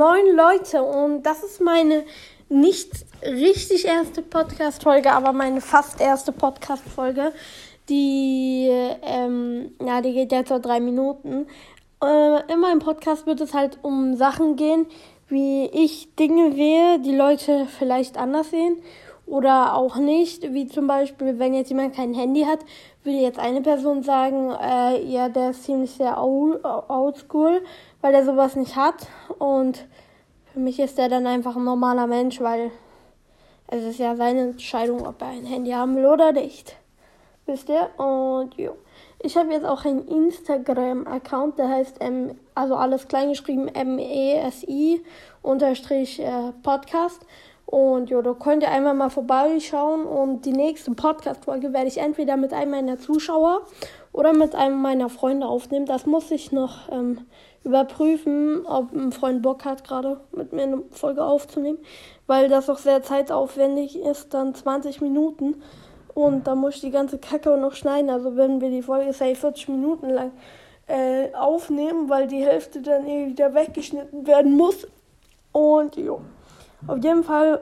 Moin Leute und das ist meine nicht richtig erste Podcast-Folge, aber meine fast erste Podcast-Folge. Die, ähm, ja, die geht jetzt so drei Minuten. Äh, in meinem Podcast wird es halt um Sachen gehen, wie ich Dinge sehe, die Leute vielleicht anders sehen oder auch nicht. Wie zum Beispiel, wenn jetzt jemand kein Handy hat, würde jetzt eine Person sagen, äh, ja, der ist ziemlich sehr oldschool, weil er sowas nicht hat. Und für mich ist er dann einfach ein normaler Mensch, weil es ist ja seine Entscheidung, ob er ein Handy haben will oder nicht. Wisst ihr? Und jo. Ich habe jetzt auch einen Instagram-Account, der heißt, M, also alles kleingeschrieben, M-E-S-I unterstrich äh, Podcast. Und ja, da könnt ihr einmal mal vorbeischauen. Und die nächste Podcast-Folge werde ich entweder mit einem meiner Zuschauer oder mit einem meiner Freunde aufnehmen. Das muss ich noch ähm, überprüfen, ob ein Freund Bock hat, gerade mit mir eine Folge aufzunehmen. Weil das auch sehr zeitaufwendig ist, dann 20 Minuten. Und da muss ich die ganze Kacke noch schneiden. Also wenn wir die Folge, say, 40 Minuten lang äh, aufnehmen, weil die Hälfte dann eh wieder weggeschnitten werden muss. Und jo. Auf jeden Fall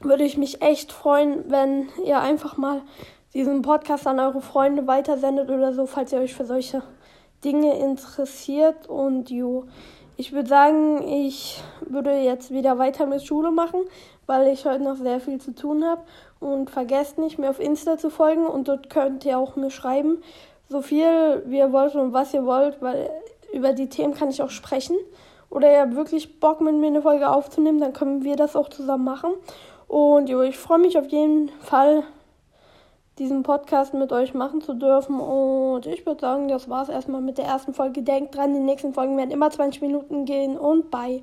würde ich mich echt freuen, wenn ihr einfach mal diesen Podcast an eure Freunde weitersendet oder so, falls ihr euch für solche Dinge interessiert. Und jo, ich würde sagen, ich würde jetzt wieder weiter mit Schule machen, weil ich heute noch sehr viel zu tun habe. Und vergesst nicht, mir auf Insta zu folgen und dort könnt ihr auch mir schreiben, so viel wie ihr wollt und was ihr wollt, weil über die Themen kann ich auch sprechen oder ihr habt wirklich Bock mit mir eine Folge aufzunehmen, dann können wir das auch zusammen machen. Und jo, ich freue mich auf jeden Fall, diesen Podcast mit euch machen zu dürfen. Und ich würde sagen, das war es erstmal mit der ersten Folge. Denkt dran, die nächsten Folgen werden immer 20 Minuten gehen und bye.